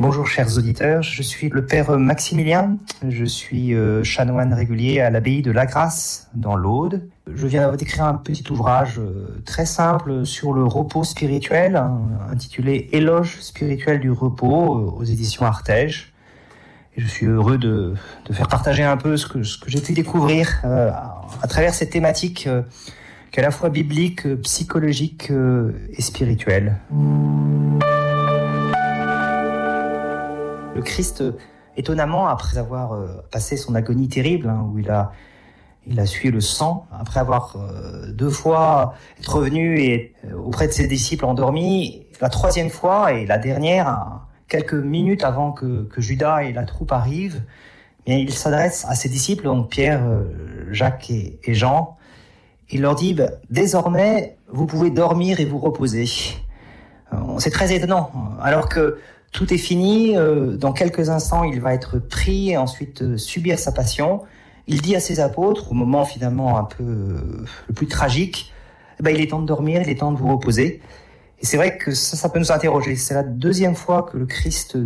Bonjour chers auditeurs, je suis le père Maximilien, je suis euh, chanoine régulier à l'abbaye de La Grâce dans l'Aude. Je viens d'écrire un petit ouvrage euh, très simple sur le repos spirituel, hein, intitulé Éloge spirituel du repos euh, aux éditions Artege. Et je suis heureux de, faire partager un peu ce que, j'ai pu découvrir à travers cette thématique qui est à la fois biblique, psychologique et spirituelle. Le Christ, étonnamment, après avoir passé son agonie terrible, hein, où il a il a sué le sang après avoir euh, deux fois être revenu et euh, auprès de ses disciples endormis. La troisième fois et la dernière, quelques minutes avant que, Judas et la troupe arrivent, il s'adresse à ses disciples, donc Pierre, euh, Jacques et, et, Jean. Il leur dit ben, désormais vous pouvez dormir et vous reposer. C'est très étonnant, alors que tout est fini. Dans quelques instants, il va être pris et ensuite subir sa passion il dit à ses apôtres, au moment finalement un peu euh, le plus tragique, eh ben, il est temps de dormir, il est temps de vous reposer. Et c'est vrai que ça, peut nous interroger. C'est la deuxième fois que le Christ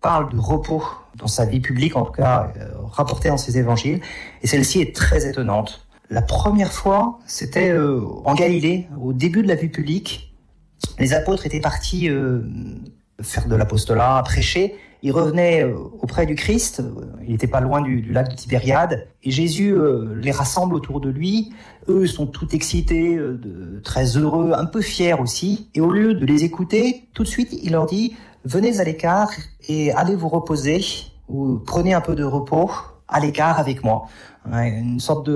parle de repos dans sa vie publique, en tout cas euh, rapporté dans ses évangiles. Et celle-ci est très étonnante. La première fois, c'était euh, en Galilée, au début de la vie publique. Les apôtres étaient partis euh, faire de l'apostolat, prêcher, il revenait euh, auprès du Christ, il n'était pas loin du, lac de Tibériade, et Jésus euh, les rassemble autour de lui. Eux sont tout excités, euh, très heureux, un peu fiers aussi. Et au lieu de les écouter, tout de suite, il leur dit, venez à l'écart et allez vous reposer, ou prenez un peu de repos à l'écart avec moi. Une sorte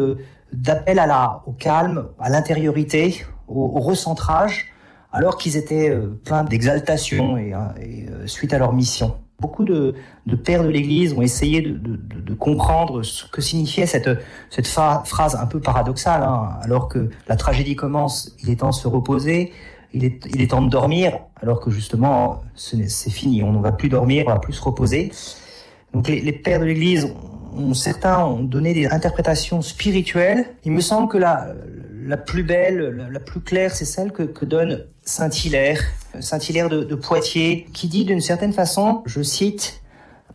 d'appel à la, au calme, à l'intériorité, au, recentrage, alors qu'ils étaient pleins d'exaltation et, et suite à leur mission. Beaucoup de, pères de l'Église ont essayé de, comprendre ce que signifiait cette, phrase un peu paradoxale. Hein. Alors que la tragédie commence, il est temps de se reposer, il est, temps de dormir, alors que justement, c'est fini, on ne va plus dormir, on va plus se reposer. Donc les, les pères de l'Église, ont, certains ont donné des interprétations spirituelles. Il me semble que la, la plus belle, la, plus claire, c'est celle que, que donne Saint Hilaire, Saint Hilaire de, de Poitiers, qui dit d'une certaine façon, je cite,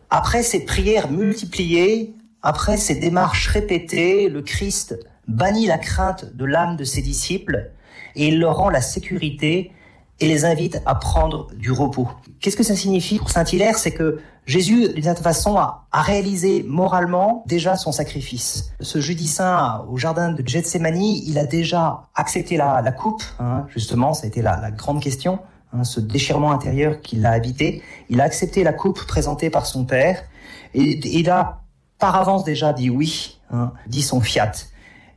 après ces prières multipliées, après ces démarches répétées, le Christ bannit la crainte de l'âme de ses disciples et il leur rend la sécurité et les invite à prendre du repos. Qu'est-ce que ça signifie pour Saint Hilaire? C'est que Jésus, d'une certaine façon, a, réalisé moralement déjà son sacrifice. Ce jeudi saint au jardin de Gethsemane, il a déjà accepté la, coupe, hein, justement, ça a été la, la grande question, hein, ce déchirement intérieur qui l'a habité. Il a accepté la coupe présentée par son Père, et il a par avance déjà dit oui, hein, dit son fiat.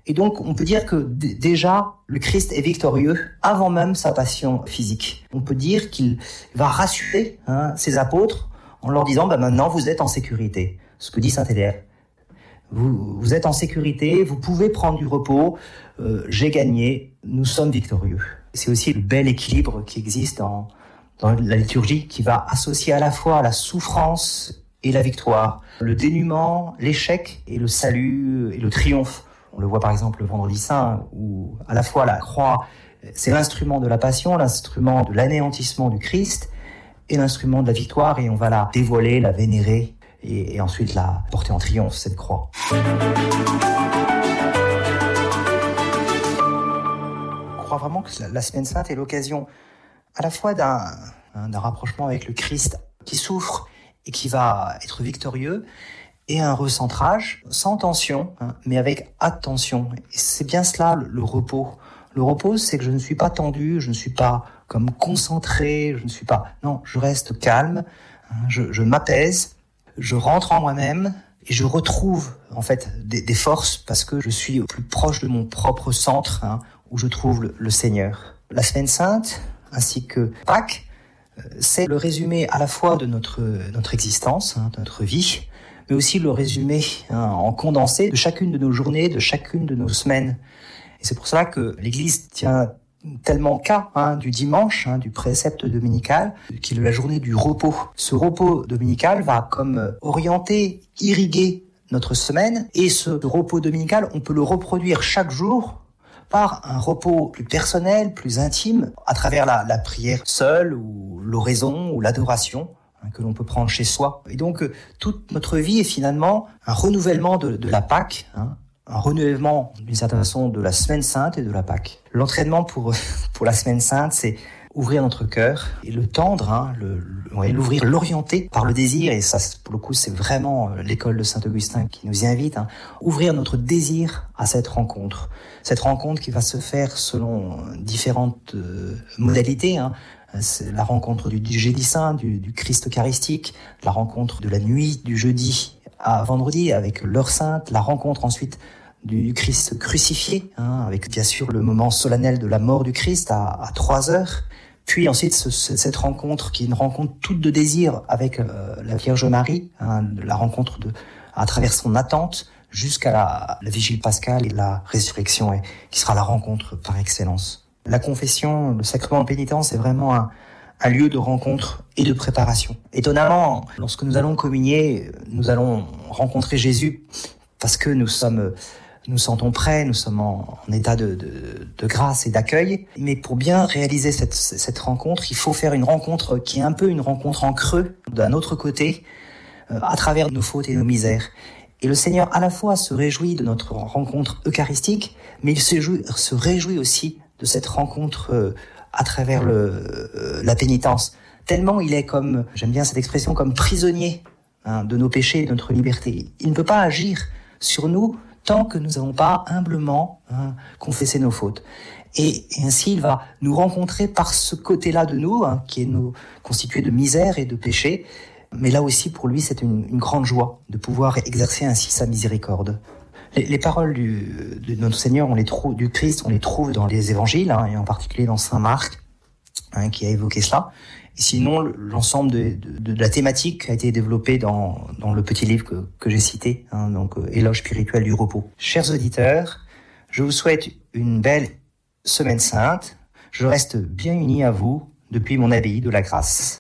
Et donc, on peut dire que déjà, le Christ est victorieux avant même sa passion physique. On peut dire qu'il va rassurer hein, ses apôtres en leur disant, bah, maintenant, vous êtes en sécurité. Ce que dit Saint Hilaire. Vous, vous êtes en sécurité, vous pouvez prendre du repos, euh, j'ai gagné, nous sommes victorieux. C'est aussi le bel équilibre qui existe dans, dans la liturgie qui va associer à la fois la souffrance et la victoire, le dénuement, l'échec et le salut et le triomphe. On le voit par exemple le vendredi saint, où à la fois la croix, c'est l'instrument de la passion, l'instrument de l'anéantissement du Christ, et l'instrument de la victoire, et on va la dévoiler, la vénérer, et, ensuite la porter en triomphe, cette croix. Je crois vraiment que la semaine sainte est l'occasion à la fois d'un rapprochement avec le Christ qui souffre et qui va être victorieux, et un recentrage sans tension, hein, mais avec attention. Et c'est bien cela le, repos. Le repos, c'est que je ne suis pas tendu, je ne suis pas comme concentré, je ne suis pas. Non, je reste calme, hein, je, je m'apaise, je rentre en moi-même et je retrouve en fait des, des, forces parce que je suis au plus proche de mon propre centre hein, où je trouve le, le Seigneur. La Semaine Sainte ainsi que Pâques, euh, c'est le résumé à la fois de notre notre existence, hein, de notre vie, mais aussi le résumé hein, en condensé de chacune de nos journées, de chacune de nos semaines. Et c'est pour cela que l'Église tient tellement cas hein, du dimanche, hein, du précepte dominical, qui est la journée du repos. Ce repos dominical va comme orienter, irriguer notre semaine, et ce repos dominical, on peut le reproduire chaque jour par un repos plus personnel, plus intime, à travers la, la prière seule, ou l'oraison, ou l'adoration, hein, que l'on peut prendre chez soi. Et donc, euh, toute notre vie est finalement un renouvellement de, la Pâque, hein, un renouvellement d'une certaine façon de la Semaine Sainte et de la Pâque. L'entraînement pour, pour la Semaine Sainte, c'est ouvrir notre cœur et le tendre, hein, l'ouvrir, le, l'orienter par le désir. Et ça, pour le coup, c'est vraiment euh, l'école de Saint-Augustin qui nous y invite. Hein, ouvrir notre désir à cette rencontre. Cette rencontre qui va se faire selon différentes euh, modalités. Hein. C'est la rencontre du, du jeudi saint, du, du Christ eucharistique, la rencontre de la nuit du jeudi à vendredi avec l'heure sainte, la rencontre ensuite du Christ crucifié, hein, avec bien sûr le moment solennel de la mort du Christ à, à 3 heures, puis ensuite, ce, cette rencontre qui est une rencontre toute de désir avec euh, la Vierge Marie, hein, la rencontre de, à travers son attente jusqu'à la, la, vigile pascale et la résurrection, et qui sera la rencontre par excellence. La confession, le sacrement de pénitence est vraiment un, un lieu de rencontre et de préparation. Étonnamment, lorsque nous allons communier, nous allons rencontrer Jésus parce que nous sommes nous sentons prêts, nous sommes en, état de, de, de, grâce et d'accueil. Mais pour bien réaliser cette, cette, rencontre, il faut faire une rencontre qui est un peu une rencontre en creux, d'un autre côté, euh, à travers nos fautes et nos misères. Et le Seigneur à la fois se réjouit de notre rencontre eucharistique, mais il se, jouit, se réjouit aussi de cette rencontre euh, à travers le, euh, la pénitence. Tellement il est comme, j'aime bien cette expression, comme prisonnier hein, de nos péchés et de notre liberté. Il ne peut pas agir sur nous tant que nous n'avons pas humblement hein, confessé nos fautes. Et, et, ainsi, il va nous rencontrer par ce côté-là de nous, hein, qui est nous, constitué de misère et de péché. Mais là aussi, pour lui, c'est une, une, grande joie de pouvoir exercer ainsi sa miséricorde. Les, les paroles du, de notre Seigneur, on les trouve, du Christ, on les trouve dans les évangiles, hein, et en particulier dans Saint Marc, hein, qui a évoqué cela. Sinon, l'ensemble de, la thématique a été développé dans, le petit livre que, que j'ai cité, hein, donc euh, Éloge spirituel du repos. Chers auditeurs, je vous souhaite une belle semaine sainte. Je reste bien uni à vous depuis mon abbaye de la grâce.